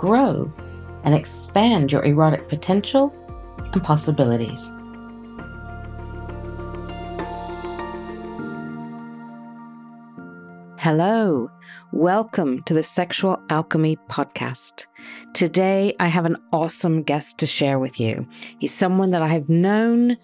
grow, and expand your erotic potential and possibilities. Hello, welcome to the Sexual Alchemy Podcast. Today, I have an awesome guest to share with you. He's someone that I have known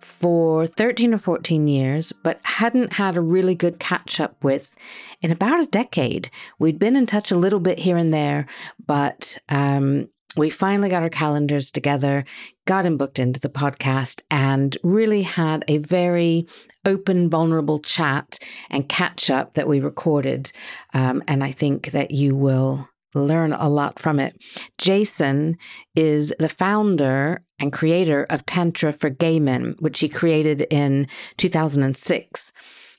for 13 or 14 years, but hadn't had a really good catch up with in about a decade. We'd been in touch a little bit here and there, but um, we finally got our calendars together, got him booked into the podcast, and really had a very open, vulnerable chat and catch up that we recorded. Um, and I think that you will learn a lot from it. Jason is the founder and creator of Tantra for Gay Men, which he created in 2006.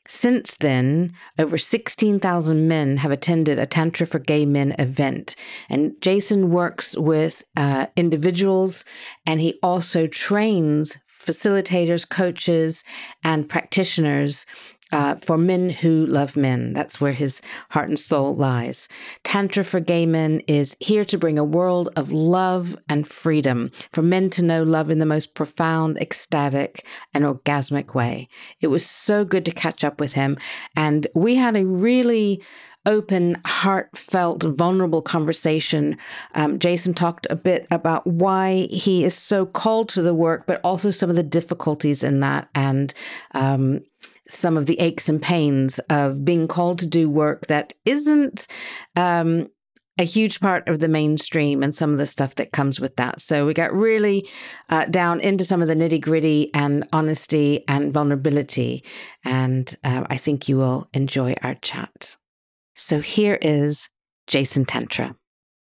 Since then, over 16,000 men have attended a Tantra for Gay Men event. And Jason works with uh, individuals and he also trains facilitators, coaches, and practitioners uh, for men who love men. That's where his heart and soul lies. Tantra for Gay Men is here to bring a world of love and freedom for men to know love in the most profound, ecstatic, and orgasmic way. It was so good to catch up with him. And we had a really open, heartfelt, vulnerable conversation. Um, Jason talked a bit about why he is so called to the work, but also some of the difficulties in that and um, some of the aches and pains of being called to do work that isn't um, a huge part of the mainstream and some of the stuff that comes with that. So we got really uh, down into some of the nitty gritty and honesty and vulnerability. And uh, I think you will enjoy our chat. So here is Jason Tantra.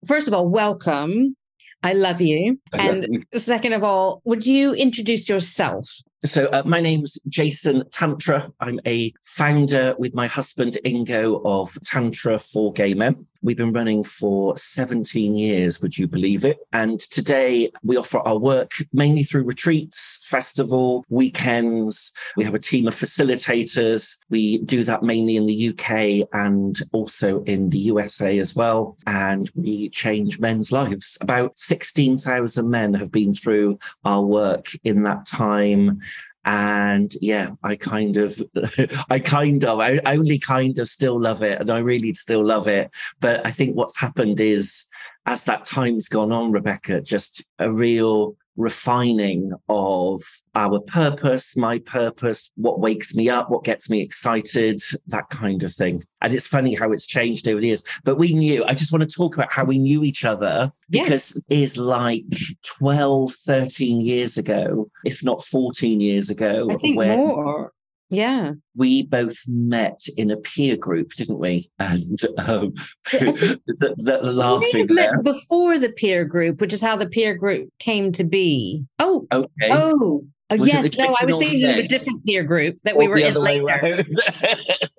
First of all, welcome. I love you. And second of all, would you introduce yourself? So, uh, my name's Jason Tantra. I'm a founder with my husband Ingo of Tantra for Gay Men. We've been running for 17 years, would you believe it? And today we offer our work mainly through retreats, festival, weekends. We have a team of facilitators. We do that mainly in the UK and also in the USA as well. And we change men's lives. About 16,000 men have been through our work in that time and yeah i kind of i kind of i only kind of still love it and i really still love it. But i think what's happened is as that time's gone on rebecca just a real refining of our purpose, my purpose, what wakes me up, what gets me excited, that kind of thing. And it's funny how it's changed over the years. But we knew, I just want to talk about how we knew each other because yes. is like 12, 13 years ago, if not 14 years ago. I think more. Yeah. We both met in a peer group, didn't we? And um, the, the, the laughing there. Before the peer group, which is how the peer group came to be. Oh, okay. Oh, Oh, yes, no, I was thinking of a different peer group that or we were in later.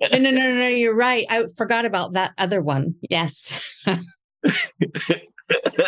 no, no, no, no, you're right. I forgot about that other one. Yes. I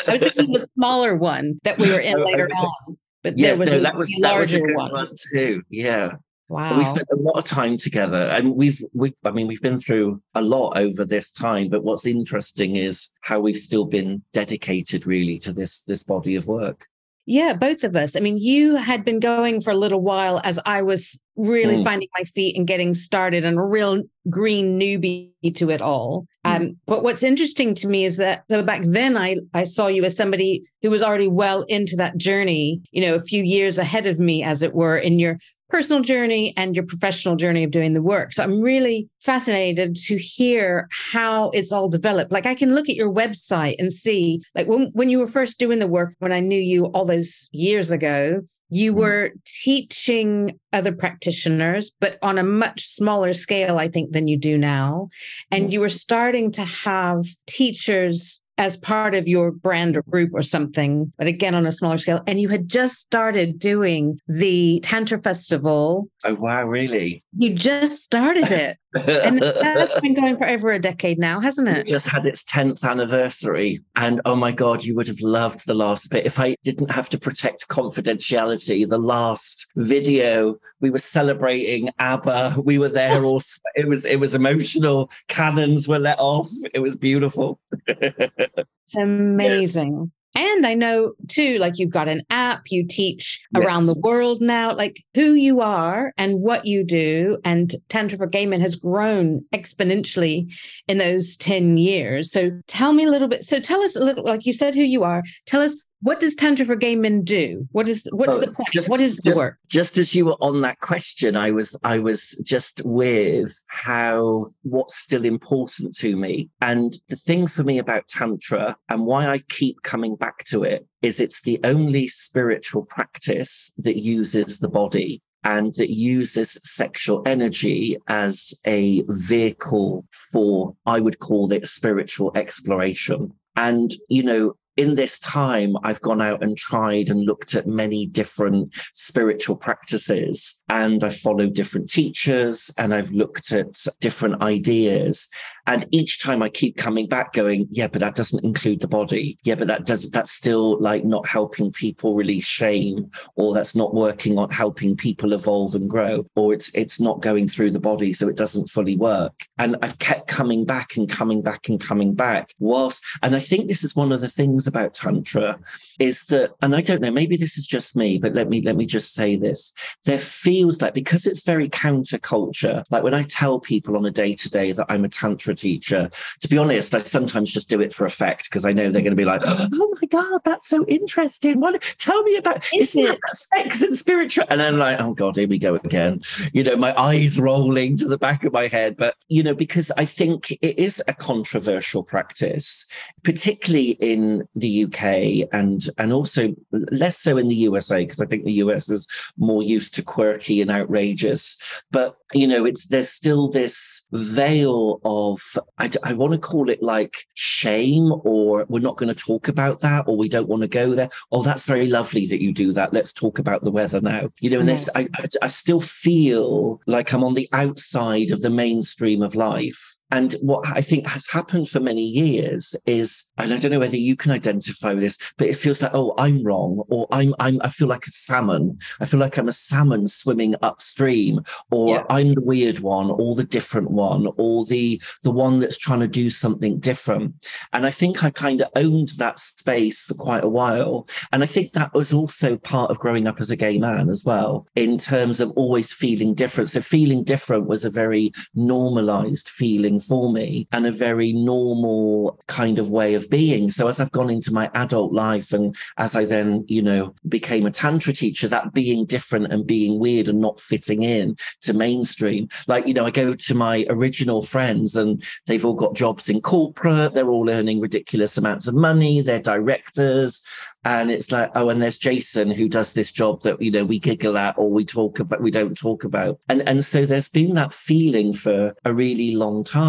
was thinking of a smaller one that we were in oh, later on, but yes, there was, no, a, that was a larger that was a one. one too. Yeah. Wow. We spent a lot of time together and we've we I mean we've been through a lot over this time but what's interesting is how we've still been dedicated really to this this body of work. Yeah, both of us. I mean, you had been going for a little while as I was really mm. finding my feet and getting started and a real green newbie to it all. Mm. Um, but what's interesting to me is that so back then I I saw you as somebody who was already well into that journey, you know, a few years ahead of me, as it were, in your personal journey and your professional journey of doing the work. So I'm really fascinated to hear how it's all developed. Like I can look at your website and see, like when, when you were first doing the work, when I knew you all those years ago, you mm-hmm. were teaching other practitioners, but on a much smaller scale, I think, than you do now. And mm-hmm. you were starting to have teachers as part of your brand or group or something, but again on a smaller scale. And you had just started doing the Tantra Festival. Oh wow, really? You just started it. and that's been going for over a decade now, hasn't it? It just had its 10th anniversary. And oh my God, you would have loved the last bit. If I didn't have to protect confidentiality, the last video, we were celebrating ABBA. We were there all it was it was emotional. Cannons were let off. It was beautiful. it's amazing. Yes. And I know too, like you've got an app, you teach yes. around the world now, like who you are and what you do. And Tantra for Gay Men has grown exponentially in those 10 years. So tell me a little bit. So tell us a little, like you said, who you are. Tell us what does tantra for gay men do? What is what's oh, the point? just, what is the just, work? just as you were on that question i was i was just with how what's still important to me. And the thing for me about tantra and why i keep coming back to it is it's the only spiritual practice that uses the body and that uses sexual energy as a vehicle for, I would call it spiritual exploration. And, you know, in this time, I've gone out and tried and looked at many different spiritual practices and I've followed different teachers and I've looked at different ideas. And each time I keep coming back going, yeah, but that doesn't include the body. Yeah, but that does, that's still like not helping people release shame or that's not working on helping people evolve and grow or it's, it's not going through the body. So it doesn't fully work. And I've kept coming back and coming back and coming back whilst, and I think this is one of the things about Tantra is that, and I don't know, maybe this is just me, but let me, let me just say this. There feels like, because it's very counterculture, like when I tell people on a day to day that I'm a Tantra teacher. To be honest, I sometimes just do it for effect because I know they're going to be like, "Oh my god, that's so interesting! What? Tell me about isn't it sex and spiritual?" And I'm like, "Oh god, here we go again." You know, my eyes rolling to the back of my head. But you know, because I think it is a controversial practice, particularly in the UK and and also less so in the USA because I think the US is more used to quirky and outrageous. But you know, it's there's still this veil of I, I want to call it like shame, or we're not going to talk about that, or we don't want to go there. Oh, that's very lovely that you do that. Let's talk about the weather now. You know, and this, I, I, I still feel like I'm on the outside of the mainstream of life and what I think has happened for many years is, and I don't know whether you can identify with this, but it feels like, oh, I'm wrong, or I'm, I'm, I feel like a salmon. I feel like I'm a salmon swimming upstream, or yeah. I'm the weird one, or the different one, or the the one that's trying to do something different. And I think I kind of owned that space for quite a while. And I think that was also part of growing up as a gay man as well, in terms of always feeling different. So feeling different was a very normalized feeling for me and a very normal kind of way of being. So as I've gone into my adult life and as I then, you know, became a tantra teacher, that being different and being weird and not fitting in to mainstream. Like, you know, I go to my original friends and they've all got jobs in corporate, they're all earning ridiculous amounts of money, they're directors, and it's like oh and there's jason who does this job that you know we giggle at or we talk about we don't talk about and and so there's been that feeling for a really long time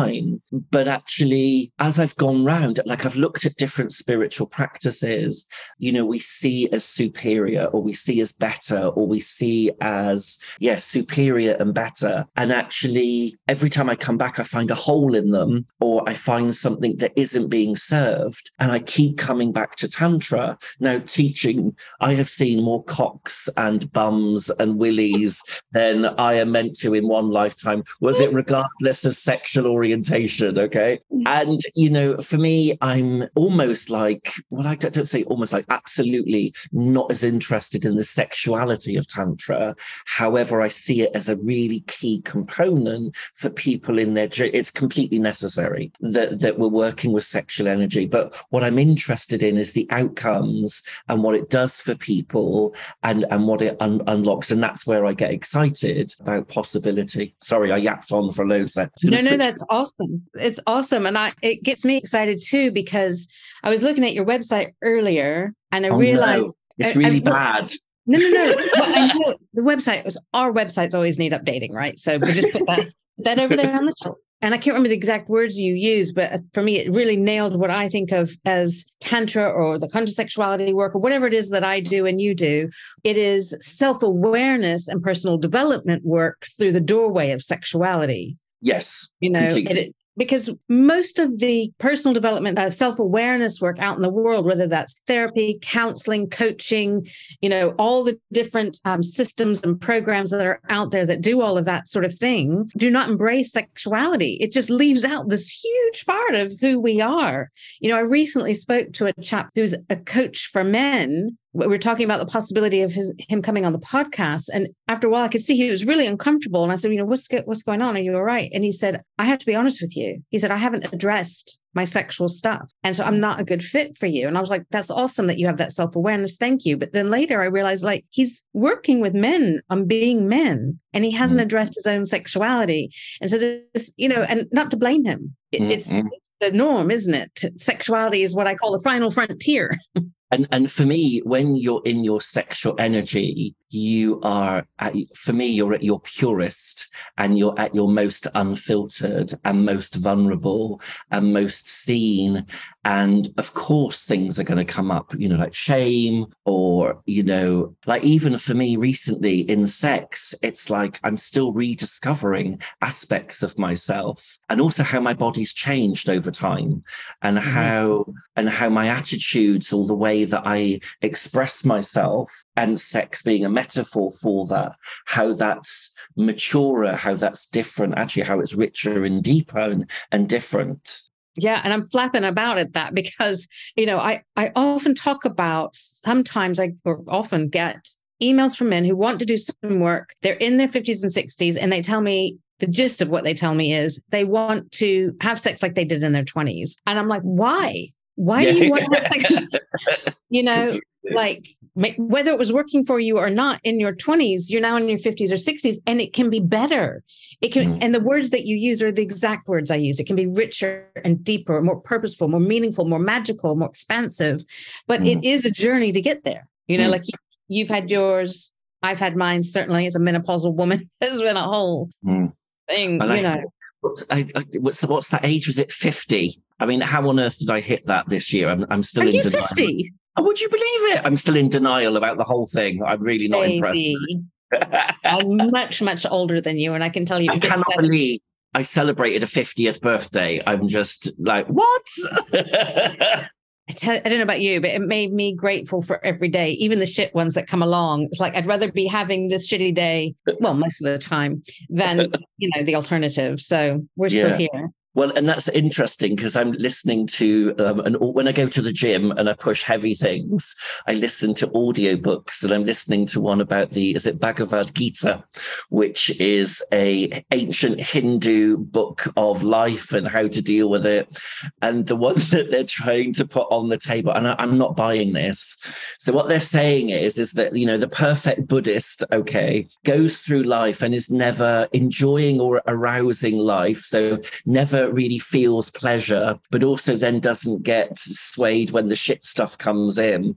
but actually as i've gone round like i've looked at different spiritual practices you know we see as superior or we see as better or we see as yes yeah, superior and better and actually every time i come back i find a hole in them or i find something that isn't being served and i keep coming back to tantra now teaching, I have seen more cocks and bums and willies than I am meant to in one lifetime. Was it regardless of sexual orientation? Okay. Mm. And, you know, for me, I'm almost like, well, I don't, say almost like absolutely not as interested in the sexuality of Tantra. However, I see it as a really key component for people in their, journey. it's completely necessary that, that we're working with sexual energy. But what I'm interested in is the outcomes and what it does for people and, and what it un- unlocks. And that's where I get excited about possibility. Sorry, I yapped on for loads there. No, no, that's awesome. It's awesome. And I it gets me excited too because I was looking at your website earlier and I oh, realized no. it's really I, bad. No, no, no. I the website was our websites always need updating, right? So we just put that that over there on the top. and I can't remember the exact words you used, but uh, for me, it really nailed what I think of as Tantra or the contrasexuality work or whatever it is that I do and you do. It is self awareness and personal development work through the doorway of sexuality. Yes. You know, it, because most of the personal development uh, self-awareness work out in the world whether that's therapy counseling coaching you know all the different um, systems and programs that are out there that do all of that sort of thing do not embrace sexuality it just leaves out this huge part of who we are you know i recently spoke to a chap who's a coach for men we were talking about the possibility of his him coming on the podcast. And after a while i could see he was really uncomfortable. And i said you know what's what's going on? Are you all right? And he said i have to be honest with you. He said i haven't addressed my sexual stuff. And so i'm not a good fit for you. And i was like that's awesome that you have that self-awareness. Thank you. But then later i realized like he's working with men on being men and he hasn't mm-hmm. addressed his own sexuality. And so this you know and not to blame him. It's, mm-hmm. it's the norm isn't it? Sexuality is what i call the final frontier and and for me when you're in your sexual energy you are at, for me you're at your purest and you're at your most unfiltered and most vulnerable and most seen and of course things are going to come up you know like shame or you know like even for me recently in sex it's like i'm still rediscovering aspects of myself and also how my body's changed over time and mm-hmm. how and how my attitudes or the way that i express myself and sex being a metaphor for that, how that's maturer, how that's different, actually, how it's richer and deeper and, and different. Yeah, and I'm flapping about at that because, you know, I, I often talk about sometimes I or often get emails from men who want to do some work. They're in their 50s and 60s, and they tell me the gist of what they tell me is they want to have sex like they did in their 20s. And I'm like, why? Why yeah. do you want to you know, like whether it was working for you or not in your 20s you're now in your 50s or 60s and it can be better it can mm. and the words that you use are the exact words i use it can be richer and deeper more purposeful more meaningful more magical more expansive but mm. it is a journey to get there you know mm. like you, have had yours i've had mine certainly as a menopausal woman there's been a whole mm. thing you know what's, I, I, what's, what's that age was it 50 I mean, how on earth did I hit that this year? I'm, I'm still Are in denial. 50? Oh, would you believe it? I'm still in denial about the whole thing. I'm really not Baby. impressed. I'm much, much older than you, and I can tell you. I cannot better. believe I celebrated a 50th birthday. I'm just like, what? I I don't know about you, but it made me grateful for every day, even the shit ones that come along. It's like I'd rather be having this shitty day, well, most of the time, than you know the alternative. So we're yeah. still here. Well, and that's interesting because I'm listening to, um, and when I go to the gym and I push heavy things, I listen to audiobooks and I'm listening to one about the, is it Bhagavad Gita, which is a ancient Hindu book of life and how to deal with it. And the ones that they're trying to put on the table, and I, I'm not buying this. So what they're saying is, is that, you know, the perfect Buddhist, okay, goes through life and is never enjoying or arousing life. So never really feels pleasure, but also then doesn't get swayed when the shit stuff comes in.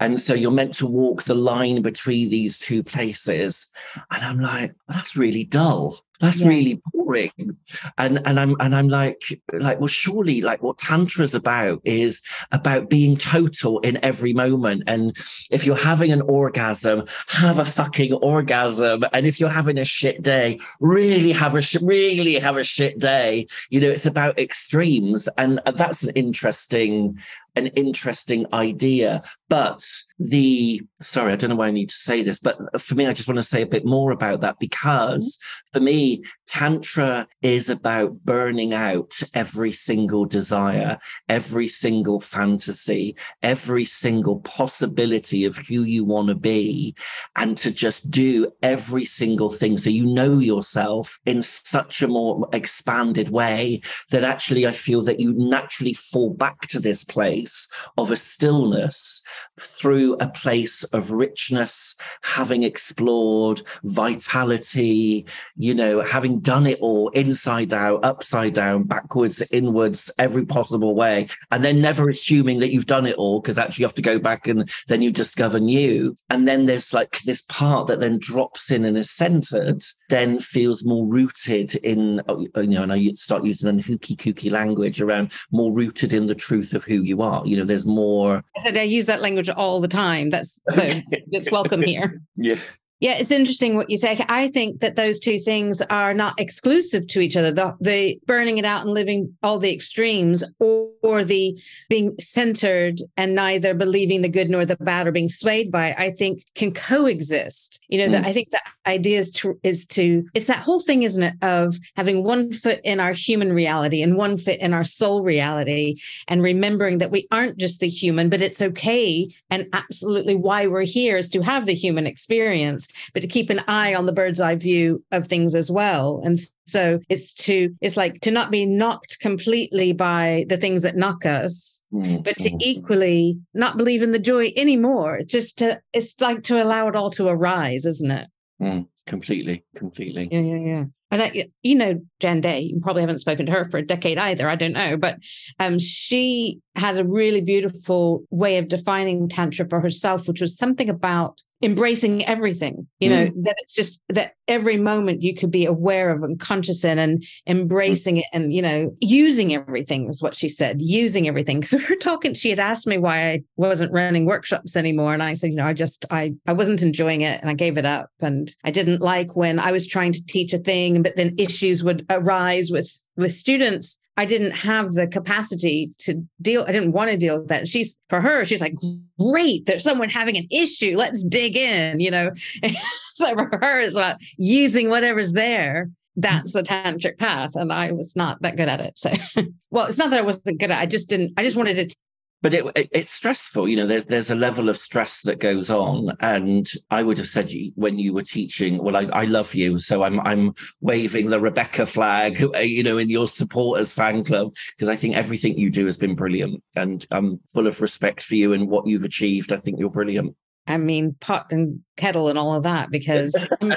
And so you're meant to walk the line between these two places. And I'm like, that's really dull that's yeah. really boring. And and i'm and i'm like like well surely like what tantra is about is about being total in every moment. And if you're having an orgasm have a fucking orgasm. And if you're having a shit day really have a sh- really have a shit day. You know it's about extremes. And that's an interesting an interesting idea. But the, sorry, I don't know why I need to say this, but for me, I just want to say a bit more about that because mm-hmm. for me, Tantra is about burning out every single desire, every single fantasy, every single possibility of who you want to be, and to just do every single thing. So you know yourself in such a more expanded way that actually I feel that you naturally fall back to this place place of a stillness through a place of richness, having explored vitality, you know, having done it all inside out, upside down, backwards, inwards, every possible way, and then never assuming that you've done it all because actually you have to go back and then you discover new. And then there's like this part that then drops in and is centered, then feels more rooted in, uh, you know, and I start using an hooky kooky language around more rooted in the truth of who you are. You know, there's more. I use that language all the time. That's so it's welcome here. Yeah. Yeah, it's interesting what you say. I think that those two things are not exclusive to each other. The, the burning it out and living all the extremes, or, or, the being centered and neither believing the good nor the bad or being swayed by, it, I think can coexist. You know, mm. that I think the idea is to is to it's that whole thing, isn't it, of having one foot in our human reality and one foot in our soul reality, and remembering that we aren't just the human, but it's okay and absolutely why we're here is to have the human experience but to keep an eye on the bird's eye view of things as well. And so it's to, it's like to not be knocked completely by the things that knock us, mm-hmm. but to equally not believe in the joy anymore. Just to, it's like to allow it all to arise, isn't it? Mm, completely, completely. Yeah, yeah, yeah. And I, you know, Jen Day, you probably haven't spoken to her for a decade either. I don't know, but um, she had a really beautiful way of defining tantra for herself, which was something about embracing everything you know mm. that it's just that every moment you could be aware of and conscious in and embracing mm. it and you know using everything is what she said using everything because we were talking she had asked me why i wasn't running workshops anymore and i said you know i just i i wasn't enjoying it and i gave it up and i didn't like when i was trying to teach a thing but then issues would arise with with students I didn't have the capacity to deal. I didn't want to deal with that. She's for her, she's like, great, there's someone having an issue. Let's dig in, you know. so for her, it's about using whatever's there. That's the tantric path. And I was not that good at it. So well, it's not that I wasn't good at it. I just didn't, I just wanted to but it, it, it's stressful you know there's there's a level of stress that goes on. And i would have said you when you were teaching well i, I love you so i'm i'm waving the rebecca flag uh, you know in your supporters fan club because i think everything you do has been brilliant. And i'm full of respect for you and what you've achieved. I think you're brilliant. I mean, pot and kettle and all of that, because I'm,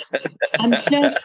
I'm just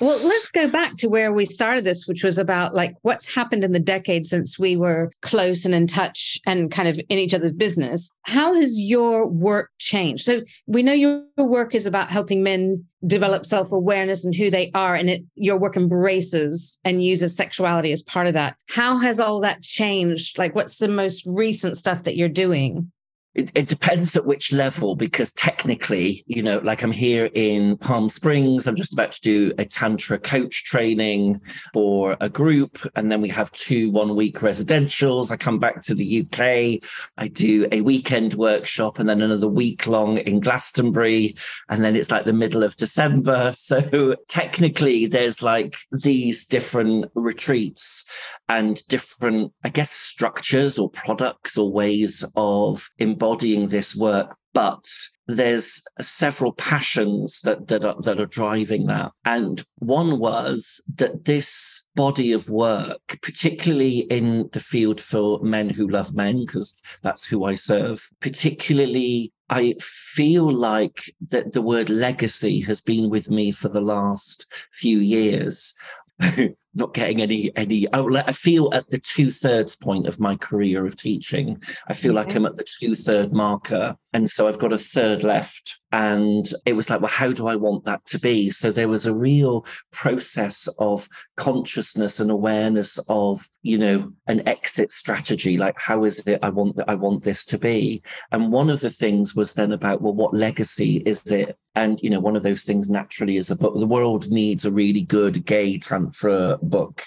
well, let's go back to where we started this, which was about like what's happened in the decade since we were close and in touch and kind of in each other's business. How has your work changed? So we know your work is about helping men develop self-awareness and who they are and it your work embraces and uses sexuality as part of that how has all that changed like what's the most recent stuff that you're doing it, it, depends at which level because technically you know like i'm here in palm springs i'm just about to do a tantra coach training for a group and then we have two one week residentials. I come back to the uk i do a weekend workshop and then another week long in glastonbury and then it's like the middle of december. So technically there's like these different retreats and different i guess structures or products or ways of embodying embodying this work, but there's several passions that, that are that are driving that. And one was that this body of work, particularly in the field for men who love men, because that's who I serve, particularly I feel like that the word legacy has been with me for the last few years. not getting any any outlet. I feel at the two thirds point of my career of teaching. I feel mm-hmm. like I'm at the two third marker, and so I've got a third left. And it was like, well, how do I want that to be? So there was a real process of consciousness and awareness of, you know, an exit strategy. Like, how is it I want I want this to be? And one of the things was then about, well, what legacy is it? And you know, one of those things naturally is a book. The world needs a really good gay tantra book.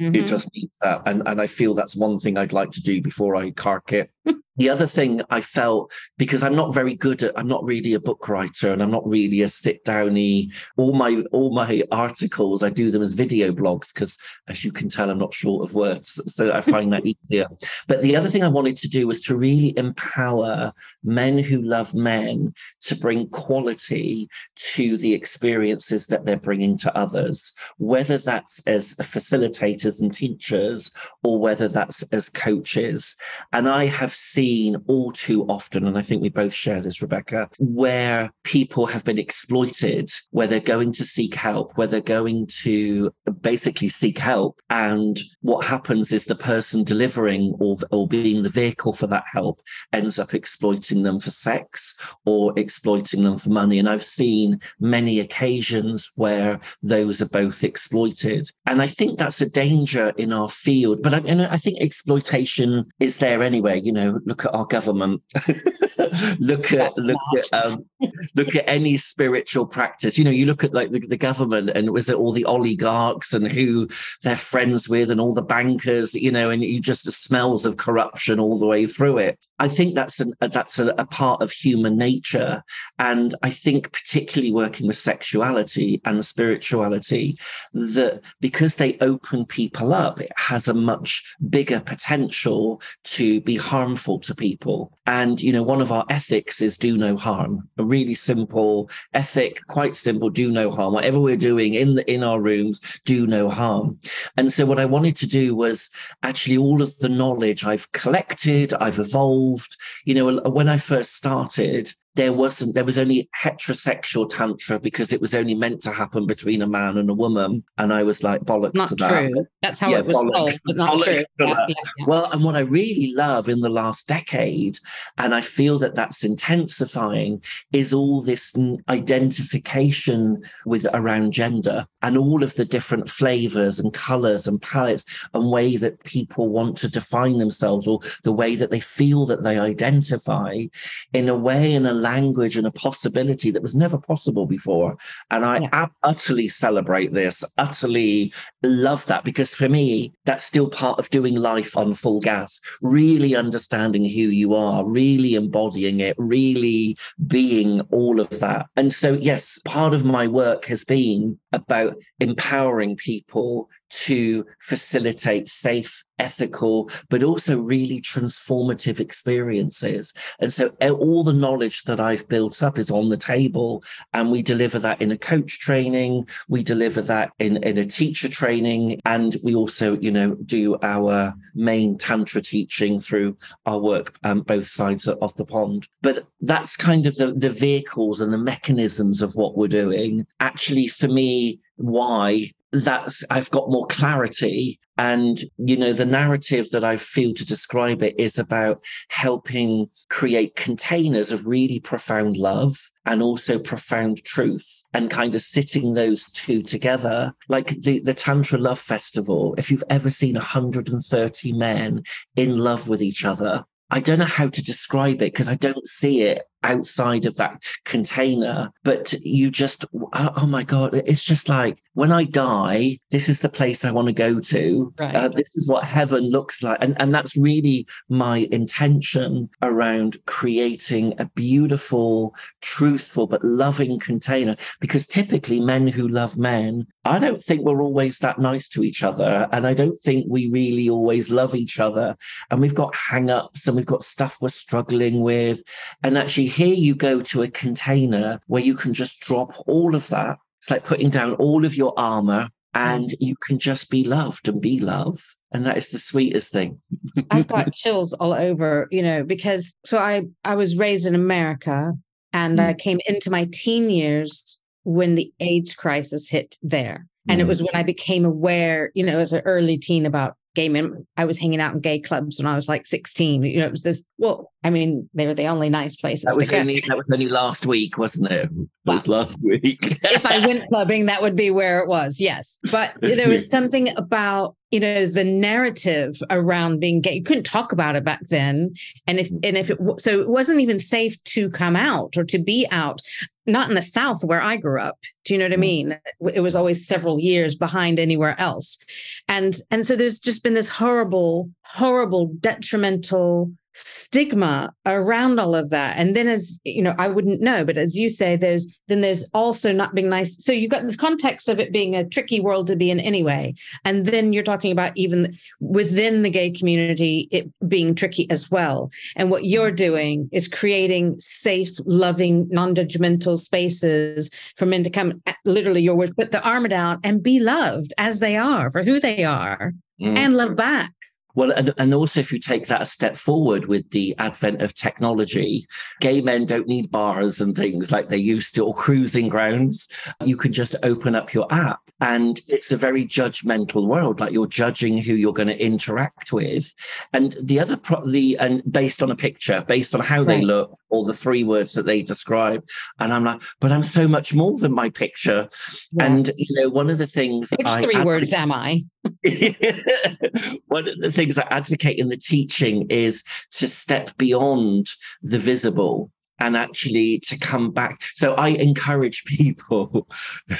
Mm-hmm. It just needs that. And and I feel that's one thing I'd like to do before I cark it. The other thing I felt because I'm not very good at, I'm not really a book writer and I'm not really a sit downy. All my all my articles, I do them as video blogs because, as you can tell, I'm not short of words, so I find that easier. But the other thing I wanted to do was to really empower men who love men to bring quality to the experiences that they're bringing to others, whether that's as facilitators and teachers or whether that's as coaches. And I have seen all too often, and I think we both share this, Rebecca, where people have been exploited, where they're going to seek help, where they're going to basically seek help. And what happens is the person delivering or, or being the vehicle for that help ends up exploiting them for sex or exploiting them for money. And I've seen many occasions where those are both exploited. And I think that's a danger in our field. But I, and I think exploitation is there anyway. You know, look at our government. look at look at um, look at any spiritual practice. You know, you look at like the, the government and was it all the oligarchs and who they're friends with and all the bankers, you know, and you just the smells of corruption all the way through it. I think that's an, that's a, a part of human nature. And I think particularly working with sexuality and spirituality, that because they open people up, it has a much bigger potential to be harmful to people. And, you know, one of our ethics is do no harm, a really simple ethic, quite simple, do no harm. Whatever we're doing in the, in our rooms, do no harm. And so what I wanted to do was actually all of the knowledge I've collected, I've evolved, you know, when I first started, there wasn't there was only heterosexual tantra because it was only meant to happen between a man and a woman. And i was like bollocks not to true. That. that's how yeah, it was told but not true. yeah, yeah, well and what i really love in the last decade and i feel that that's intensifying is all this identification with around gender and all of the different flavors and colors and palettes and way that people want to define themselves or the way that they feel that they identify in a way in a language and a possibility that was never possible before. And I yeah. utterly celebrate this, utterly love that because for me, that's still part of doing life on full gas, really understanding who you are, really embodying it, really being all of that. And so, yes, part of my work has been about empowering people to facilitate safe, ethical, but also really transformative experiences. And so all the knowledge that I've built up is on the table. And we deliver that in a coach training, we deliver that in, in a teacher training, and we also, you know, do our main Tantra teaching through our work um, both sides of the pond. But that's kind of the, the vehicles and the mechanisms of what we're doing. Actually, for me, why that's I've got more clarity. And, you know, the narrative that I feel to describe it is about helping create containers of really profound love and also profound truth and kind of sitting those two together. Like the, the Tantra Love Festival, if you've ever seen 130 men in love with each other, I don't know how to describe it because I don't see it outside of that container. But you just, oh, oh my God, it's just like when I die, this is the place I want to go to. Right. Uh, this is what heaven looks like. And, and that's really my intention around creating a beautiful, truthful, but loving container. Because typically, men who love men, I don't think we're always that nice to each other. And I don't think we really always love each other. And we've got hang ups and we've got stuff we're struggling with. And actually, here you go to a container where you can just drop all of that. It's like putting down all of your armor and you can just be loved and be love. And that is the sweetest thing. I've got chills all over, you know, because so I I was raised in America and mm. I came into my teen years when the AIDS crisis hit there. And mm. it was when I became aware, you know, as an early teen about gay men. I was hanging out in gay clubs when I was like 16. You know, it was this, well, I mean, they were the only nice places that was Only, that was only last week, wasn't it? Well, was last week. if I went clubbing, that would be where it was. Yes. But there was something about, you know, the narrative around being gay. You couldn't talk about it back then. And if, and if it, so it wasn't even safe to come out or to be out not in the South where I grew up. Do you know what I mm. mean? It was always several years behind anywhere else. And and so there's just been this horrible, horrible, detrimental stigma around all of that. And then as you know i wouldn't know but as you say there's then there's also not being nice. So you've got this context of it being a tricky world to be in anyway. And then you're talking about even within the gay community it being tricky as well. And what you're doing is creating safe loving non-judgmental spaces for men to come literally your words put the armor down and be loved as they are for who they are mm. and love back well, and, and also if you take that a step forward with the advent of technology, gay men don't need bars and things like they used to or cruising grounds. You can just open up your app and it's a very judgmental world. Like you're judging who you're going to interact with. And the other, pro- the, and based on a picture, based on how right. they look, or the three words that they describe. And I'm like, but I'm so much more than my picture. Yeah. And, you know, one of the things Which I three advocate, words am I? one of the things I advocate in the teaching is to step beyond the visible and actually to come back. So I encourage people.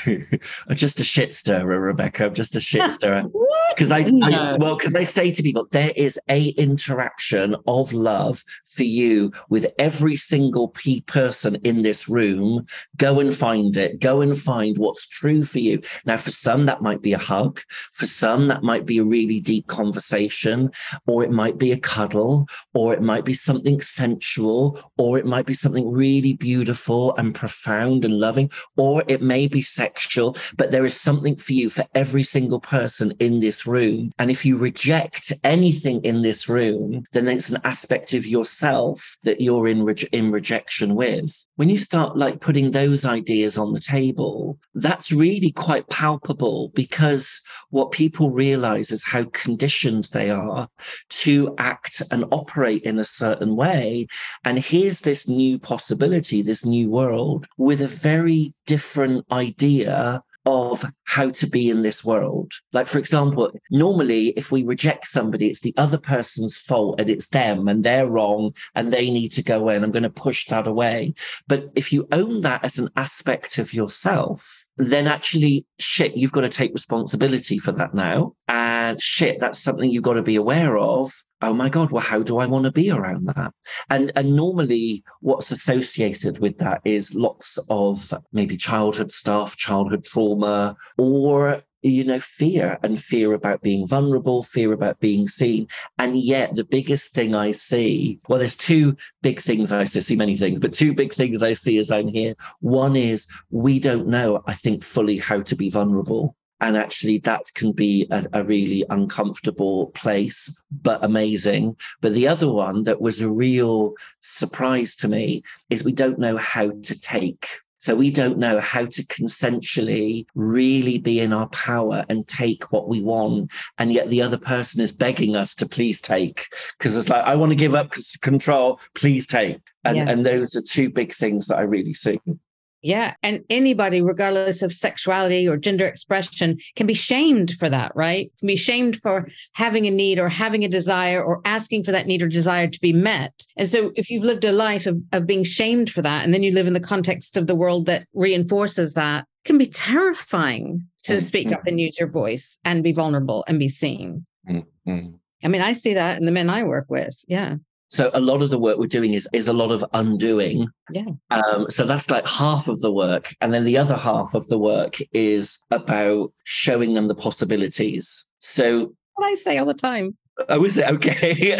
I'm just a shit stirrer, Rebecca. I'm just a shit stirrer. Because I, no. I, well, because I say to people, there is a interaction of love for you with every single p person in this room. Go and find it. Go and find what's true for you. Now, for some, that might be a hug. For some, that might be a really deep conversation, or it might be a cuddle, or it might be something sensual, or it might be something something really beautiful and profound and loving, or it may be sexual, but there is something for you for every single person in this room. And if you reject anything in this room, then it's an aspect of yourself that you're in, re- in rejection with. When you start like putting those ideas on the table, that's really quite palpable because what people realize is how conditioned they are to act and operate in a certain way. And here's this new possibility, this new world, with a very different idea of how to be in this world. Like, for example, normally if we reject somebody, it's the other person's fault and it's them and they're wrong and they need to go in. I'm going to push that away. But if you own that as an aspect of yourself, then actually, shit, you've got to take responsibility for that now. And shit, that's something you've got to be aware of oh my god well how do i want to be around that and and normally what's associated with that is lots of maybe childhood stuff childhood trauma or you know fear and fear about being vulnerable fear about being seen and yet the biggest thing i see well there's two big things i see, I see many things but two big things i see as i'm here one is we don't know i think fully how to be vulnerable and actually, that can be a, a, really uncomfortable place, but amazing. But the other one that was a real surprise to me is we don't know how to take. So we don't know how to consensually really be in our power and take what we want. And yet the other person is begging us to please take because it's like, I want to give up because control, please take. And, yeah. and those are two big things that I really see. Yeah. And anybody, regardless of sexuality or gender expression, can be shamed for that, right? Can be shamed for having a need or having a desire or asking for that need or desire to be met. And so if you've lived a life of, of being shamed for that, and then you live in the context of the world that reinforces that, can be terrifying to mm-hmm. speak up and use your voice and be vulnerable and be seen. Mm-hmm. I mean, I see that in the men I work with. Yeah. So a lot of the work we're doing is is a lot of undoing. Yeah. Um, so that's like half of the work, and then the other half of the work is about showing them the possibilities. So what I say all the time. Oh, is it okay?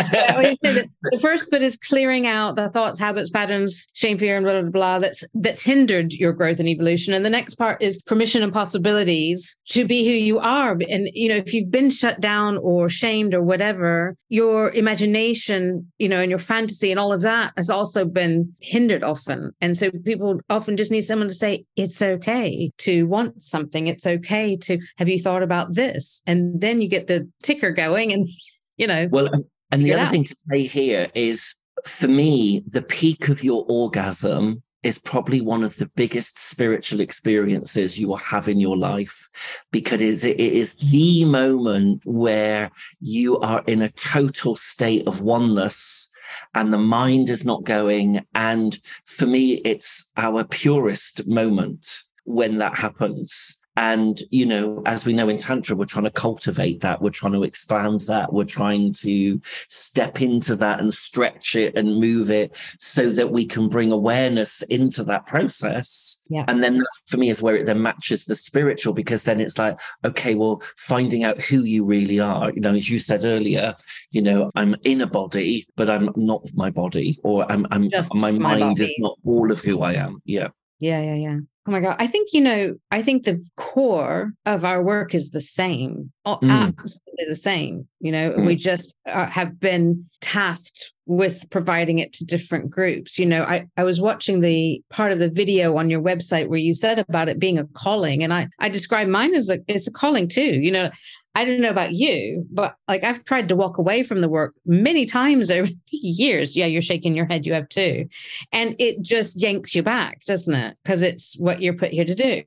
the first bit is clearing out the thoughts, habits, patterns, shame, fear, and blah blah blah. That's that's hindered your growth and evolution. And the next part is permission and possibilities to be who you are. And you know, if you've been shut down or shamed or whatever, your imagination, you know, and your fantasy and all of that has also been hindered often. And so people often just need someone to say, "It's okay to want something. It's okay to have you thought about this?" And then you get the ticker going and you know. Well, and the other out. thing to say here is for me, the peak of your orgasm is probably one of the biggest spiritual experiences you will have in your life because it is the moment where you are in a total state of oneness and the mind is not going. And for me, it's our purest moment when that happens And, you know, as we know in Tantra, we're trying to cultivate that. We're trying to expand that. We're trying to step into that and stretch it and move it so that we can bring awareness into that process. Yeah. And then that for me is where it then matches the spiritual because then it's like, okay, well, finding out who you really are. You know, as you said earlier, you know, I'm in a body, but I'm not my body, or I'm, I'm my, my mind body. is not all of who I am. Yeah. Yeah, yeah, yeah. Oh my God. I think, you know, I think the core of our work is the same, mm. absolutely the same, you know, mm. we just uh, have been tasked with providing it to different groups. You know, I, I was watching the part of the video on your website where you said about it being a calling, and I, I describe mine as a, it's a calling too. You know, I don't know about you, but like I've tried to walk away from the work many times over the years. Yeah, you're shaking your head. You have too. And it just yanks you back, doesn't it? Because it's what you're put here to do.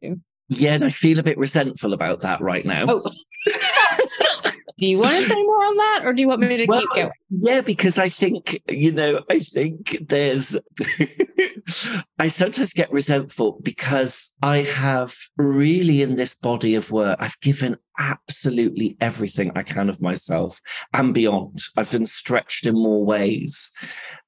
Yeah, and I feel a bit resentful about that right now. Oh. do you want to say more on that or do you want me to well, keep going? Yeah, because I think, you know, I think there's, I sometimes get resentful because I have really in this body of work, I've given absolutely everything I can of myself and beyond. I've been stretched in more ways.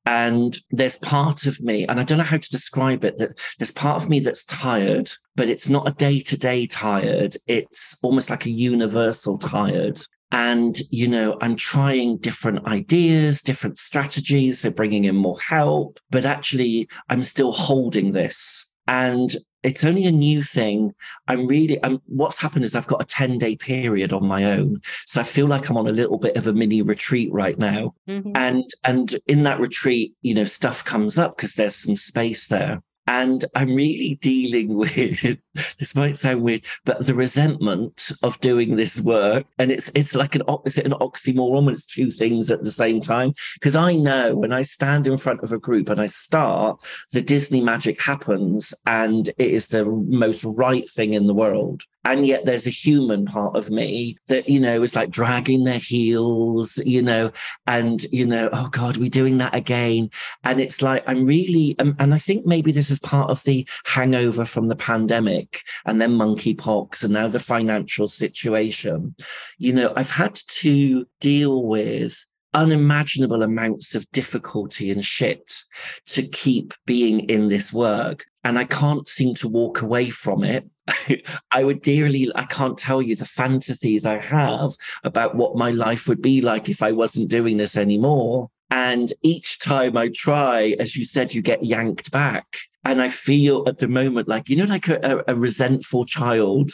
And there's part of me, and I don't know how to describe it, that there's part of me that's tired, but it's not a day to day tired. It's almost like a universal tired. And, you know, I'm trying different ideas, different strategies. So bringing in more help, but actually I'm still holding this. And it's only a new thing. I'm really, I'm, what's happened is I've got a 10 day period on my own. So I feel like I'm on a little bit of a mini retreat right now. Mm-hmm. And, and in that retreat, you know, stuff comes up because there's some space there. And I'm really dealing with this might sound weird, but the resentment of doing this work. And it's it's like an it an oxymoron when it's two things at the same time? Because I know when I stand in front of a group and I start, the Disney magic happens and it is the most right thing in the world. And yet there's a human part of me that, you know, is like dragging their heels, you know, and, you know, oh God, we're doing that again. And it's like, I'm really, um, and I think maybe this is part of the hangover from the pandemic and then monkeypox and now the financial situation. You know, I've had to deal with unimaginable amounts of difficulty and shit to keep being in this work. And I can't seem to walk away from it. I would dearly, I can't tell you the fantasies I have about what my life would be like if I wasn't doing this anymore. And each time I try, as you said, you get yanked back. And I feel at the moment like, you know, like a, a, resentful child.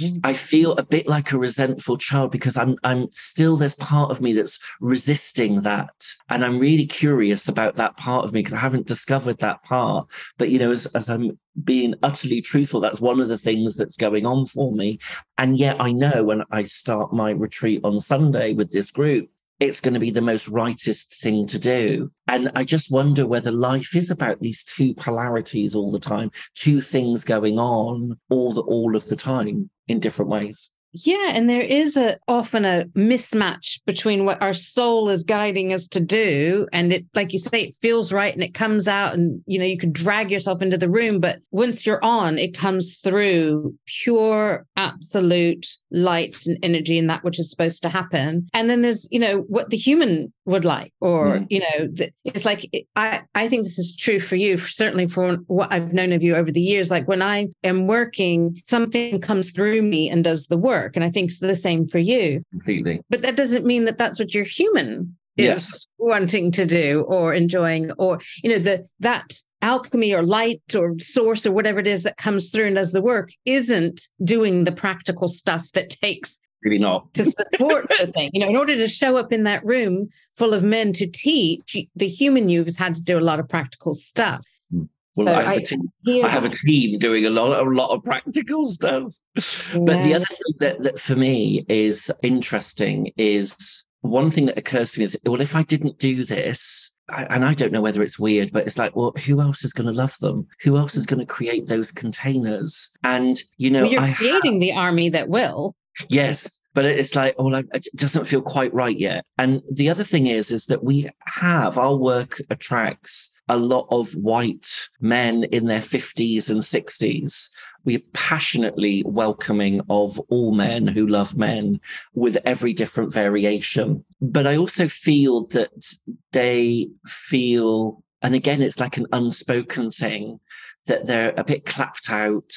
Mm. I feel a bit like a resentful child because I'm I'm still there's part of me that's resisting that. And I'm really curious about that part of me because I haven't discovered that part. But you know, as, as I'm being utterly truthful, that's one of the things that's going on for me. And yet I know when I start my retreat on Sunday with this group, it's going to be the most rightest thing to do. And I just wonder whether life is about these two polarities all the time, two things going on all the all of the time in different ways. Yeah, and there is a often a mismatch between what our soul is guiding us to do and it like you say it feels right and it comes out and you know you can drag yourself into the room but once you're on it comes through pure absolute light and energy and that which is supposed to happen. And then there's, you know, what the human would like or mm. you know it's like i i think this is true for you certainly for what i've known of you over the years like when i am working something comes through me and does the work and i think it's the same for you completely but that doesn't mean that that's what your human is yes. wanting to do or enjoying or you know the that alchemy or light or source or whatever it is that comes through and does the work isn't doing the practical stuff that takes really not to support the thing. You know, in order to show up in that room full of men to teach, the human you has had to do a lot of practical stuff. Hmm. Well, so I, have I, team, I, have a team doing a lot, a lot of practical stuff. Yeah. But the other thing that, that for me is interesting is one thing that occurs to me is, well, if I didn't do this, and I don't know whether it's weird, but it's like, well, who else is going to love them? Who else is going to create those containers? And you know, well, you're I creating have, the army that will. Yes, but it's like, oh, like, it doesn't feel quite right yet. And the other thing is, is that we have our work attracts a lot of white men in their 50s and 60s. We're passionately welcoming of all men who love men with every different variation. But I also feel that they feel, and again, it's like an unspoken thing that they're a bit clapped out.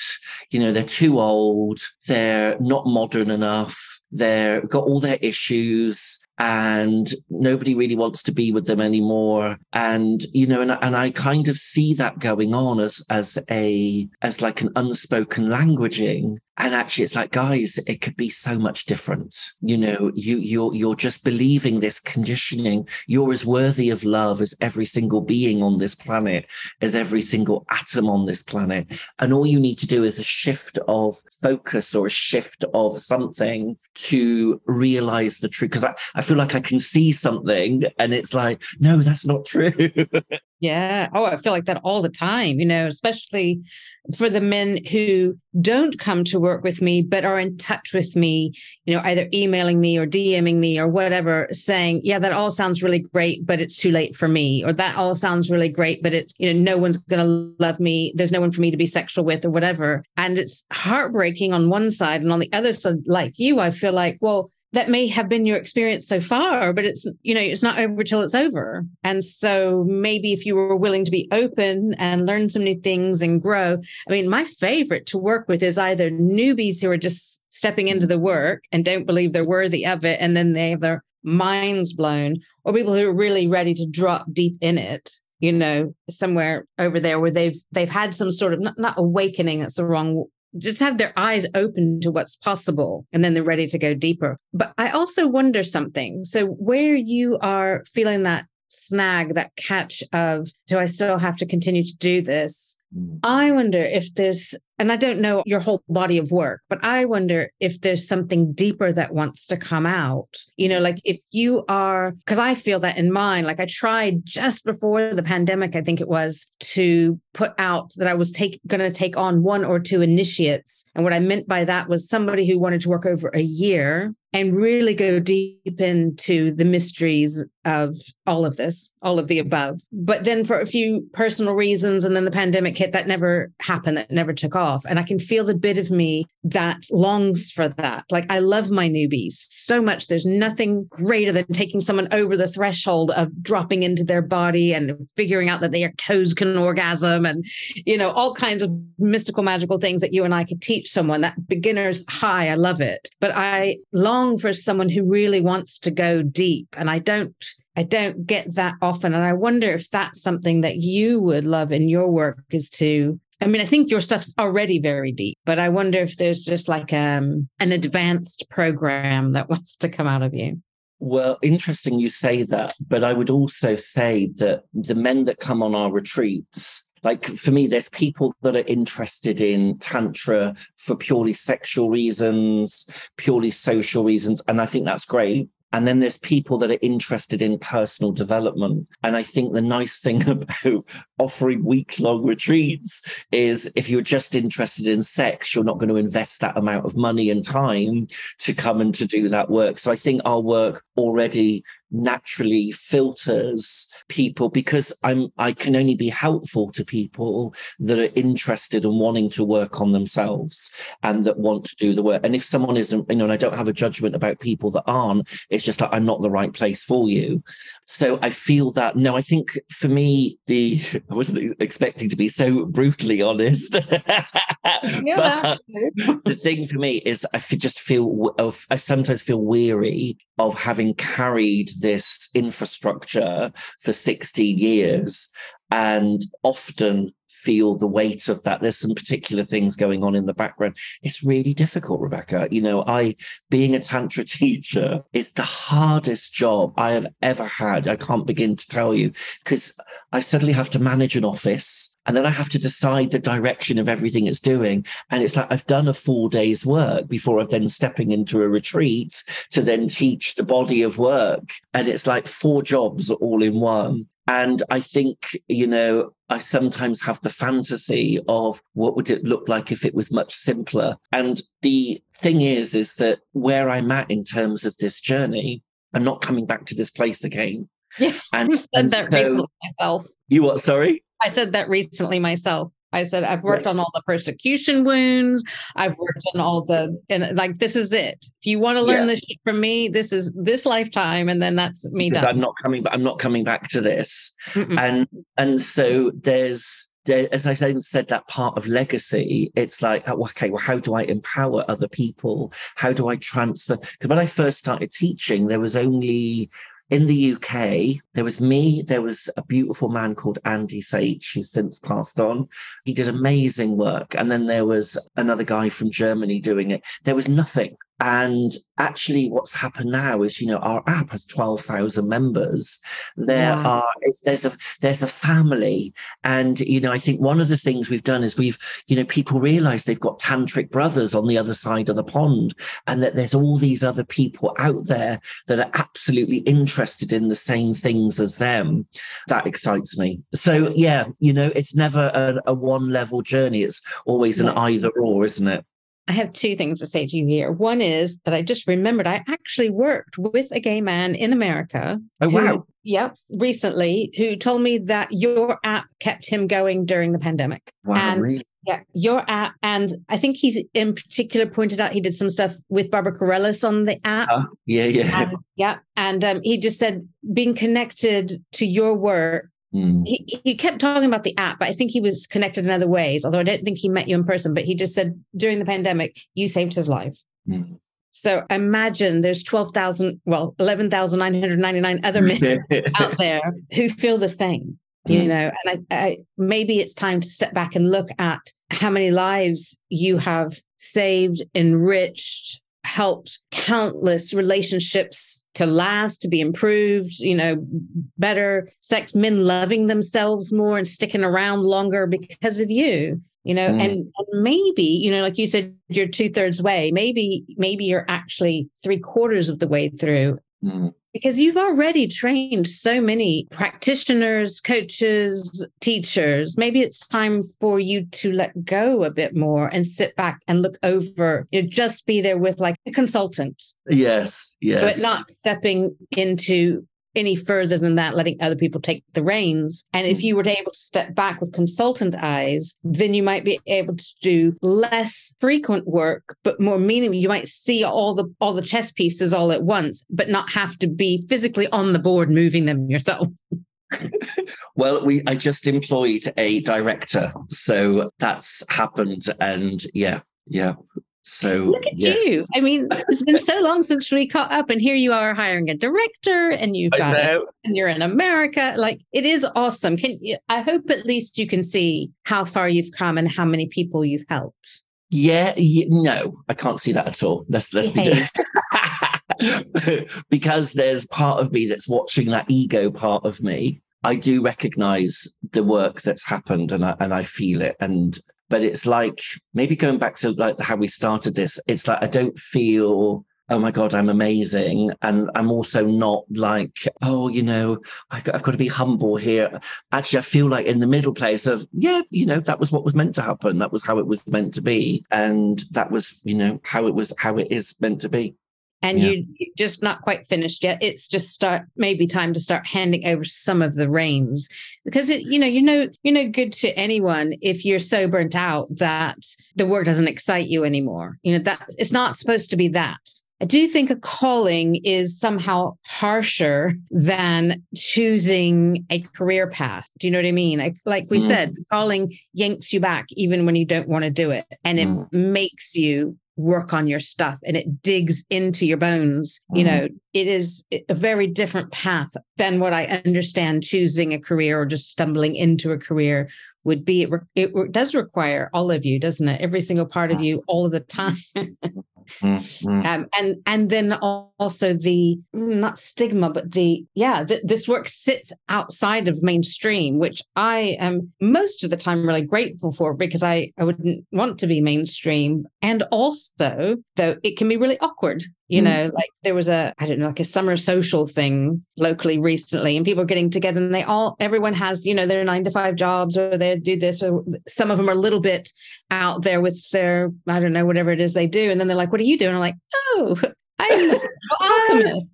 You know, they're too old. They're not modern enough. They've got all their issues and nobody really wants to be with them anymore. And, you know, and, and I kind of see that going on as, as a, as like an unspoken languaging. And actually it's like guys it could be so much different. You know you you're you're just believing this conditioning. You're as worthy of love as every single being on this planet as every single atom on this planet. And all you need to do is a shift of focus or a shift of something to realize the truth. Because I, I feel like i can see something and it's like no that's not true Yeah. Oh, I feel like that all the time, you know, especially for the men who don't come to work with me, but are in touch with me, you know, either emailing me or DMing me or whatever, saying, yeah, that all sounds really great, but it's too late for me. Or that all sounds really great, but it's, you know, no one's going to love me. There's no one for me to be sexual with or whatever. And it's heartbreaking on one side. And on the other side, like you, I feel like, well, that may have been your experience so far, but it's, you know, it's not over till it's over. And so maybe if you were willing to be open and learn some new things and grow, I mean, my favorite to work with is either newbies who are just stepping into the work and don't believe they're worthy of it. And then they have their minds blown, or people who are really ready to drop deep in it you know somewhere over there where they've they've had some sort of not, not awakening that's the wrong just have their eyes open to what's possible and then they're ready to go deeper. But I also wonder something. So, where you are feeling that snag, that catch of, do I still have to continue to do this? Mm. I wonder if there's, and I don't know your whole body of work, but I wonder if there's something deeper that wants to come out. You know, like if you are, because I feel that in mine, like I tried just before the pandemic, I think it was, to put out that I was take going to take on one or two initiates. And what I meant by that was somebody who wanted to work over a year and really go deep into the mysteries of all of this, all of the above. But then for a few personal reasons, and then the pandemic that never happened, that never took off. And I can feel the bit of me that longs for that. Like I love my newbies so much. There's nothing greater than taking someone over the threshold of dropping into their body and figuring out that their toes can orgasm and, you know, all kinds of mystical, magical things that you and I could teach someone. That beginner's high. I love it. But I long for someone who really wants to go deep. And I don't I don't get that often. And I wonder if that's something that you would love in your work is to I mean, I think your stuff's already very deep, but I wonder if there's just like um, an advanced program that wants to come out of you. Well, interesting you say that, but I would also say that the men that come on our retreats, like for me, there's people that are interested in Tantra for purely sexual reasons, purely social reasons. And I think that's great. And then there's people that are interested in personal development. And I think the nice thing about offering week long retreats is if you're just interested in sex, you're not going to invest that amount of money and time to come and to do that work. So I think our work already naturally filters people because I'm I can only be helpful to people that are interested and wanting to work on themselves and that want to do the work. And if someone isn't, you know, and I don't have a judgment about people that aren't, it's just like I'm not the right place for you. So I feel that no, I think for me, the I wasn't expecting to be so brutally honest. the thing for me is I just feel I sometimes feel weary of having carried this infrastructure for 16 years and often feel the weight of that. There's some particular things going on in the background. It's really difficult, Rebecca. You know, I, being a Tantra teacher is the hardest job I have ever had. I can't begin to tell you because I suddenly have to manage an office and then I have to decide the direction of everything it's doing. And it's like I've done a four day's work before I've then stepping into a retreat to then teach the body of work. And it's like four jobs all in one. And I think, you know, I sometimes have the fantasy of what would it look like if it was much simpler. And the thing is, is that where I'm at in terms of this journey, I'm not coming back to this place again. Yeah, and, I said and that so, recently myself. You what? Sorry, I said that recently myself. I said I've worked on all the persecution wounds. I've worked on all the and like this is it. If you want to learn yeah. this from me, this is this lifetime, and then that's me. Done. I'm not coming. I'm not coming back to this. Mm-mm. And and so there's there, as I said, that part of legacy, it's like, oh, okay, well, how do I empower other people? How do I transfer? Because when I first started teaching, there was only in the UK, there was me, there was a beautiful man called Andy Sage, who's since passed on. He did amazing work. And then there was another guy from Germany doing it. There was nothing. And actually, what's happened now is, you know, our app has 12,000 members. There are, there's a, there's a family. And, you know, I think one of the things we've done is we've, you know, people realize they've got tantric brothers on the other side of the pond and that there's all these other people out there that are absolutely interested in the same things as them. That excites me. So, yeah, you know, it's never a, a one level journey. It's always an either or, isn't it? I have two things to say to you here. One is that I just remembered I actually worked with a gay man in America. Oh, wow. Who, yep, recently, who told me that your app kept him going during the pandemic. Wow, and really? Yeah, your app. And I think he's in particular pointed out he did some stuff with Barbara Carrellas on the app. Uh, yeah, yeah. And, yeah. And um, he just said being connected to your work Mm. He, he kept talking about the app, but I think he was connected in other ways. Although I don't think he met you in person, but he just said during the pandemic, you saved his life. Mm. So imagine there's 12,000, well, 11,999 other men out there who feel the same, mm. you know, and I, I, maybe it's time to step back and look at how many lives you have saved, enriched, helped countless relationships to last, to be improved, you know, better sex, men loving themselves more and sticking around longer because of you, you know, mm. and, and maybe, you know, like you said, you're two thirds way, maybe, maybe you're actually three quarters of the way through. Mm because you've already trained so many practitioners, coaches, teachers. Maybe it's time for you to let go a bit more and sit back and look over, you know, just be there with like a consultant. Yes, yes. But not stepping into any further than that, letting other people take the reins. And if mm. you were able to step back with consultant eyes, then you might be able to do less frequent work, but more meaningful. You might see all the all the chess pieces all at once, but not have to be physically on the board moving them yourself. well, we I just employed a director, so that's happened, and yeah, yeah, so look at yes. you. I mean, it's been so long since we caught up, and here you are hiring a director, and you've got it, and you're in America. Like it is awesome. Can you, I hope at least you can see how far you've come and how many people you've helped. Yeah, yeah no, I can't see that at all. Let's let's be because there's part of me that's watching that ego part of me. I do recognize the work that's happened and I, and I feel it. And but it's like maybe going back to like how we started this it's like i don't feel oh my god i'm amazing. And i'm also not like oh you know i've got to be humble here. Actually i feel like in the middle place of yeah you know that was what was meant to happen. That was how it was meant to be. And that was you know how it was how it is meant to be and yeah. you, just not quite finished yet it's just start maybe time to start handing over some of the reins because it you know you know you're no good to anyone if you're so burnt out that the work doesn't excite you anymore you know that it's not supposed to be that I do think a calling is somehow harsher than choosing a career path. Do you know what I mean? Like, like we mm. said, calling yanks you back even when you don't want to do it. And it mm. makes you work on your stuff and it digs into your bones you mm-hmm. know it is a very different path than what i understand choosing a career or just stumbling into a career would be. It, it, it does require all of you doesn't it? Every single part of you all of the time Mm-hmm. Um, and and then also the not stigma, but the yeah, th- this work sits outside of mainstream, which I am most of the time really grateful for because I I wouldn't want to be mainstream, and also though it can be really awkward you mm. know, like there was a, I don't know, like a summer social thing locally recently, and people are getting together and they all, everyone has, you know, their nine to five jobs or they do this, or some of them are a little bit out there with their, I don't know, whatever it is they do. And then they're like, what are you doing? I'm like, oh, I'm alchemist.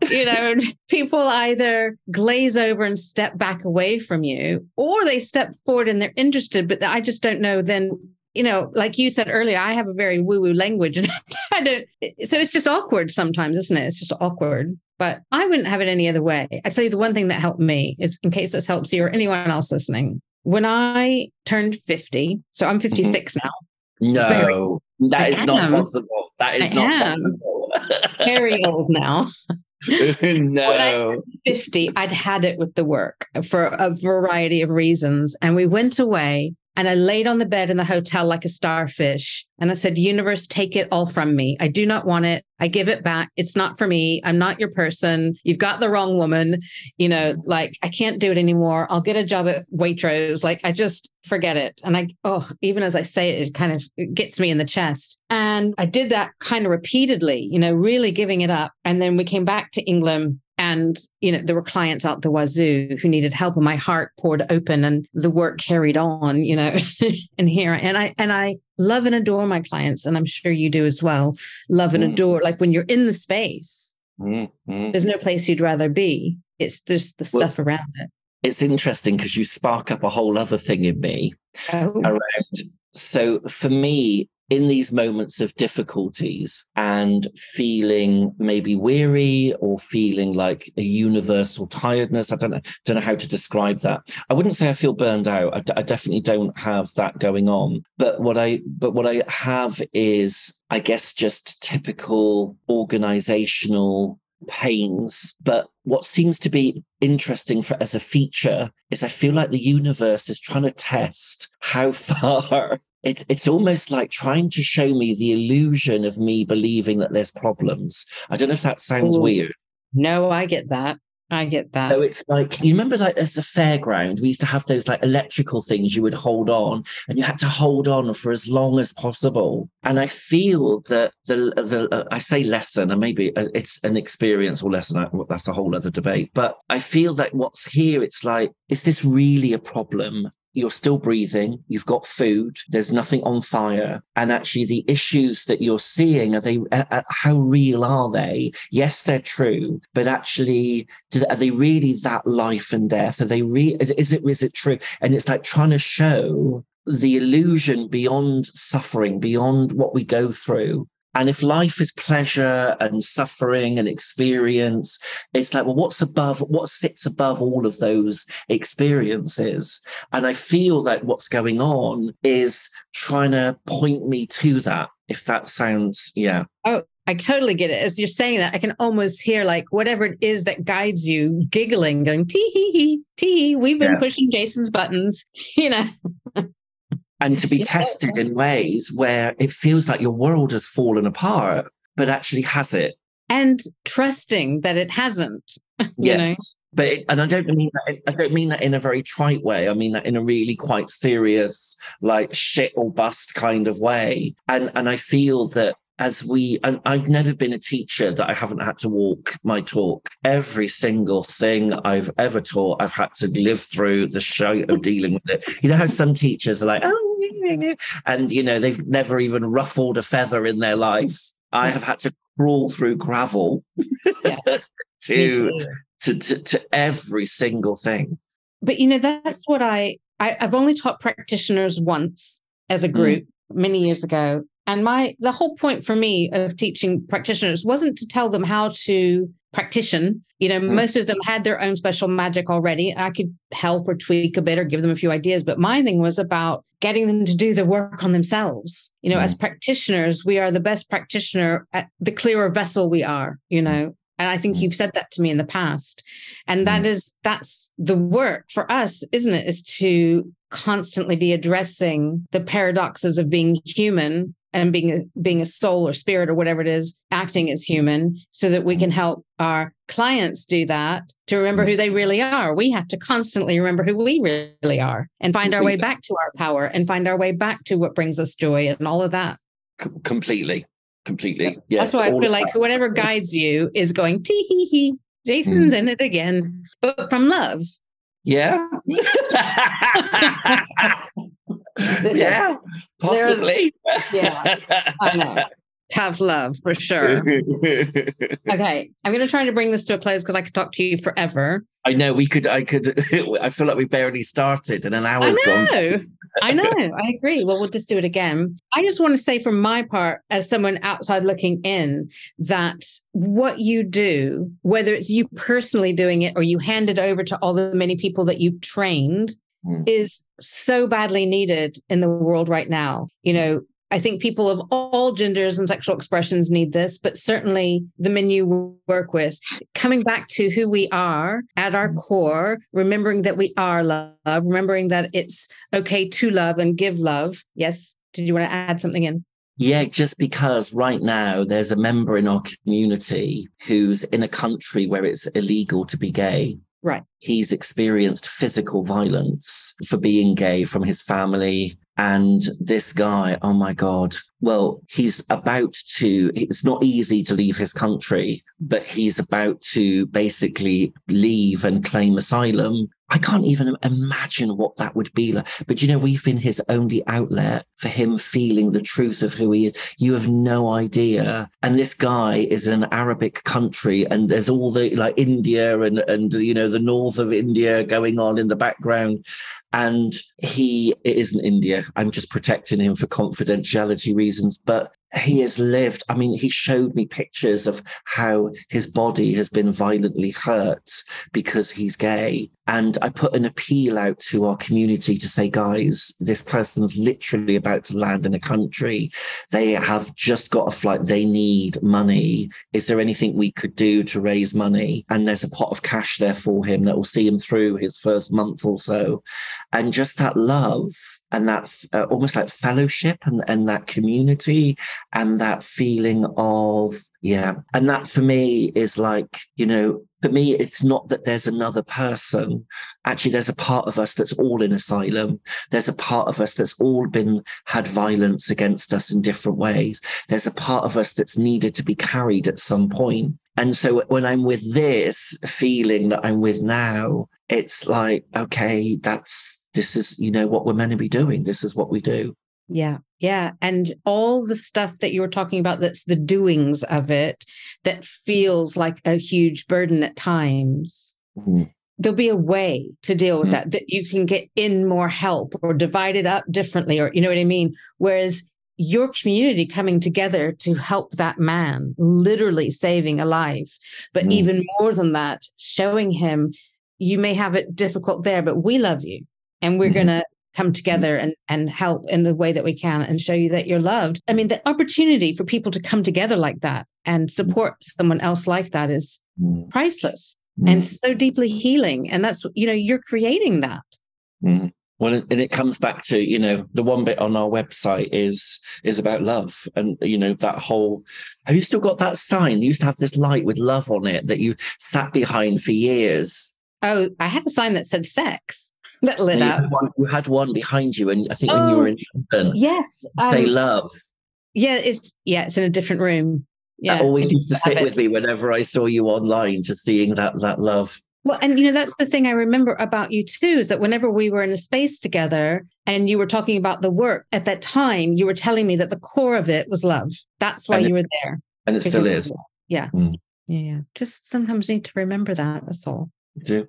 you know, people either glaze over and step back away from you, or they step forward and they're interested, but I just don't know then you know, like you said earlier, I have a very woo woo language and I don't, so it's just awkward sometimes, isn't it? It's just awkward, but I wouldn't have it any other way. I tell you the one thing that helped me, it's in case this helps you or anyone else listening. When I turned 50, so I'm mm-hmm. 56 now. No, very, that is not possible. That is I not am. possible. very old now. no. 50, I'd had it with the work for a variety of reasons. And we went away and I laid on the bed in the hotel like a starfish. And I said, Universe, take it all from me. I do not want it. I give it back. It's not for me. I'm not your person. You've got the wrong woman. You know, like I can't do it anymore. I'll get a job at Waitrose. Like I just forget it. And I, oh, even as I say it, it kind of gets me in the chest. And I did that kind of repeatedly, you know, really giving it up. And then we came back to England and you know there were clients out the wazoo who needed help and my heart poured open and the work carried on you know and here and i and i love and adore my clients and i'm sure you do as well love and mm. adore like when you're in the space mm. Mm. there's no place you'd rather be it's just the well, stuff around it it's interesting because you spark up a whole other thing in me oh. around so for me in these moments of difficulties and feeling maybe weary or feeling like a universal tiredness. I don't know, don't know how to describe that. I wouldn't say I feel burned out. I, d- I definitely don't have that going on. But what I, but what I have is, I guess, just typical organizational pains. But what seems to be interesting for as a feature is I feel like the universe is trying to test how far it's it's almost like trying to show me the illusion of me believing that there's problems. I don't know if that sounds Ooh. weird. No, I get that. I get that. So it's like you remember like as a fairground, we used to have those like electrical things you would hold on, and you had to hold on for as long as possible. And I feel that the the uh, I say lesson, and maybe uh, it's an experience or lesson. That's a whole other debate. But I feel that what's here, it's like, is this really a problem? You're still breathing, you've got food, there's nothing on fire. And actually, the issues that you're seeing are they, uh, how real are they? Yes, they're true, but actually, do, are they really that life and death? Are they real? Is it, is it true? And it's like trying to show the illusion beyond suffering, beyond what we go through, and if life is pleasure and suffering and experience, it's like, well, what's above, what sits above all of those experiences? And I feel that what's going on is trying to point me to that, if that sounds, yeah. Oh, I totally get it. As you're saying that, I can almost hear like whatever it is that guides you giggling, going tee hee hee, tee. We've been yeah. pushing Jason's buttons, you know and to be tested in ways where it feels like your world has fallen apart, but actually has it. And trusting that it hasn't. yes. Know? But it, and I don't mean that. I don't mean that in a very trite way. I mean that in a really quite serious, like shit or bust kind of way. And and I feel that as we and I've never been a teacher that I haven't had to walk my talk. Every single thing I've ever taught, I've had to live through the show of dealing with it. You know how some teachers are like, oh, and you know, they've never even ruffled a feather in their life. I have had to crawl through gravel to, to, to to every single thing. But you know, that's what I, I have only taught practitioners once as a mm. group mm. many years ago and my the whole point for me of teaching practitioners wasn't to tell them how to practition. You know, mm. most of them had their own special magic already. I could help or tweak a bit or give them a few ideas, but my thing was about getting them to do the work on themselves. You know, mm. as practitioners, we are the best practitioner at the clearer vessel we are, you know. And I think mm. you've said that to me in the past. And that mm. is that's the work for us, isn't it? Is to constantly be addressing the paradoxes of being human and being a, being a soul or spirit or whatever it is acting as human so that we can help our clients do that to remember who they really are. We have to constantly remember who we really are and find our way back to our power and find our way back to what brings us joy and all of that. Completely completely yeah that's why i feel like whatever guides you is going tee hee hee jason's mm. in it again but from love. Yeah. Yeah, possibly. yeah, I know. tough love for sure. okay, I'm going to try to bring this to a close because I could talk to you forever. I know we could. I could. I feel like we barely started, and an hour's I know. gone. I know. I agree. Well, we'll just do it again. I just want to say, from my part, as someone outside looking in, that what you do, whether it's you personally doing it or you hand it over to all the many people that you've trained, Mm. is so badly needed in the world right now. You know, I think people of all genders and sexual expressions need this, but certainly the men you work with, coming back to who we are at our core, remembering that we are love, remembering that it's okay to love and give love. Yes. Did you want to add something in? Yeah, just because right now there's a member in our community who's in a country where it's illegal to be gay. Right. He's experienced physical violence for being gay from his family. And this guy, oh my God. Well, he's about to, it's not easy to leave his country, but he's about to basically leave and claim asylum. I can't even imagine what that would be like. But you know, we've been his only outlet for him feeling the truth of who he is. You have no idea. And this guy is in an Arabic country, and there's all the like India and and you know the north of India going on in the background. And he it isn't India. I'm just protecting him for confidentiality reasons. But he has lived. I mean, he showed me pictures of how his body has been violently hurt because he's gay. And I put an appeal out to our community to say, guys, this person's literally about to land in a country. They have just got a flight. They need money. Is there anything we could do to raise money? And there's a pot of cash there for him that will see him through his first month or so. And just that love and that uh, almost like fellowship and, and that community and that feeling of yeah. And that for me is like you know for me it's not that there's another person. Actually there's a part of us that's all in asylum. There's a part of us that's all been had violence against us in different ways. There's a part of us that's needed to be carried at some point. And so when i'm with this feeling that i'm with now it's like okay that's this is you know what we're meant to be doing this is what we do Yeah. Yeah. And all the stuff that you were talking about, that's the doings of it, that feels like a huge burden at times. Mhm. There'll be a way to deal with Mm. that, that you can get in more help or divide it up differently, or you know what I mean? Whereas your community coming together to help that man, literally saving a life, but Mm. even more than that, showing him you may have it difficult there, but we love you and we're Mhm. going to come together and, and help in the way that we can and show you that you're loved. I mean, the opportunity for people to come together like that and support someone else like that is Mm. priceless Mm. and so deeply healing. And that's, you know, you're creating that. Mm. Well, and it comes back to you know the one bit on our website is is about love, and you know that whole. Have you still got that sign? You used to have this light with love on it that you sat behind for years. Oh, I had a sign that said sex that lit you, up. had one, you had one behind you, and I think when you Oh, were in London, Yes. stay um, love. yeah, it's yeah, it's in a different room. Yeah. That always used to sit with me whenever I saw you online, just seeing that that love. Well, and you know, that's the thing I remember about you too, is that whenever we were in a space together and you were talking about the work at that time, you were telling me that the core of it was love. That's why And you were there. And it still is. Yeah. Mm. Yeah. Yeah. Just sometimes need to remember that. That's all. I do.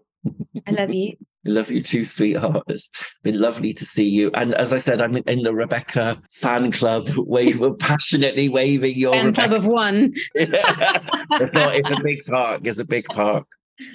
I love you. I love you too, sweetheart. It's been lovely to see you. And as I said, I'm in the Rebecca fan club, wave, passionately waving your Fan club of one. it's not. It's a big park. It's a big park.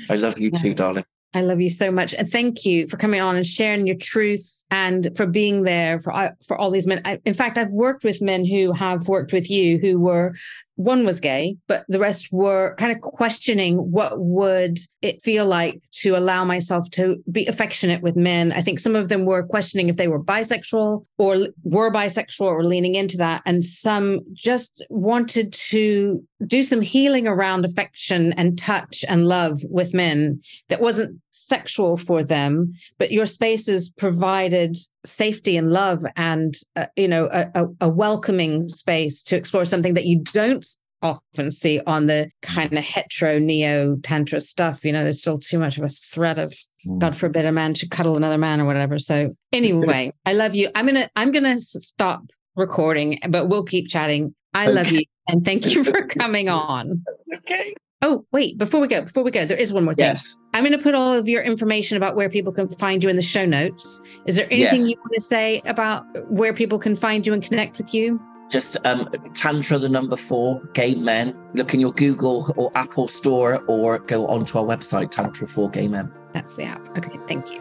I love you too, darling. I love you so much, and thank you for coming on and sharing your truth, and for being there for uh, for all these men. I, in fact, I've worked with men who have worked with you who were one was gay, but the rest were kind of questioning what would it feel like to allow myself to be affectionate with men. I think some of them were questioning if they were bisexual or were bisexual or leaning into that, and some just wanted to do some healing around affection and touch and love with men that wasn't sexual for them but your spaces provided safety and love and uh, you know a, a, welcoming space to explore something that you don't often see on the kind of hetero neo tantra stuff you know there's still too much of a threat of god forbid a man should cuddle another man or whatever so anyway i love you i'm gonna i'm gonna stop recording but we'll keep chatting I love you. And thank you for coming on. Okay. Oh, wait, before we go, before we go, there is one more thing. Yes. I'm going to put all of your information about where people can find you in the show notes. Is there anything Yes. you want to say about where people can find you and connect with you? Just um, Tantra, the number four, Gay Men. Look in your Google or Apple store or go onto our website, Tantra for Gay Men. That's the app. Okay, thank you.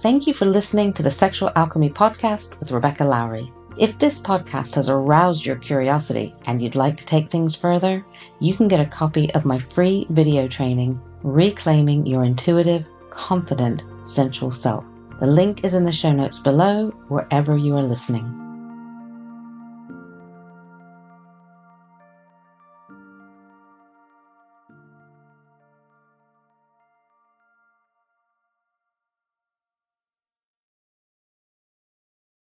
Thank you for listening to the Sexual Alchemy Podcast with Rebecca Lowry. If this podcast has aroused your curiosity and you'd like to take things further, you can get a copy of my free video training, Reclaiming Your Intuitive, Confident, Sensual Self. The link is in the show notes below, wherever you are listening.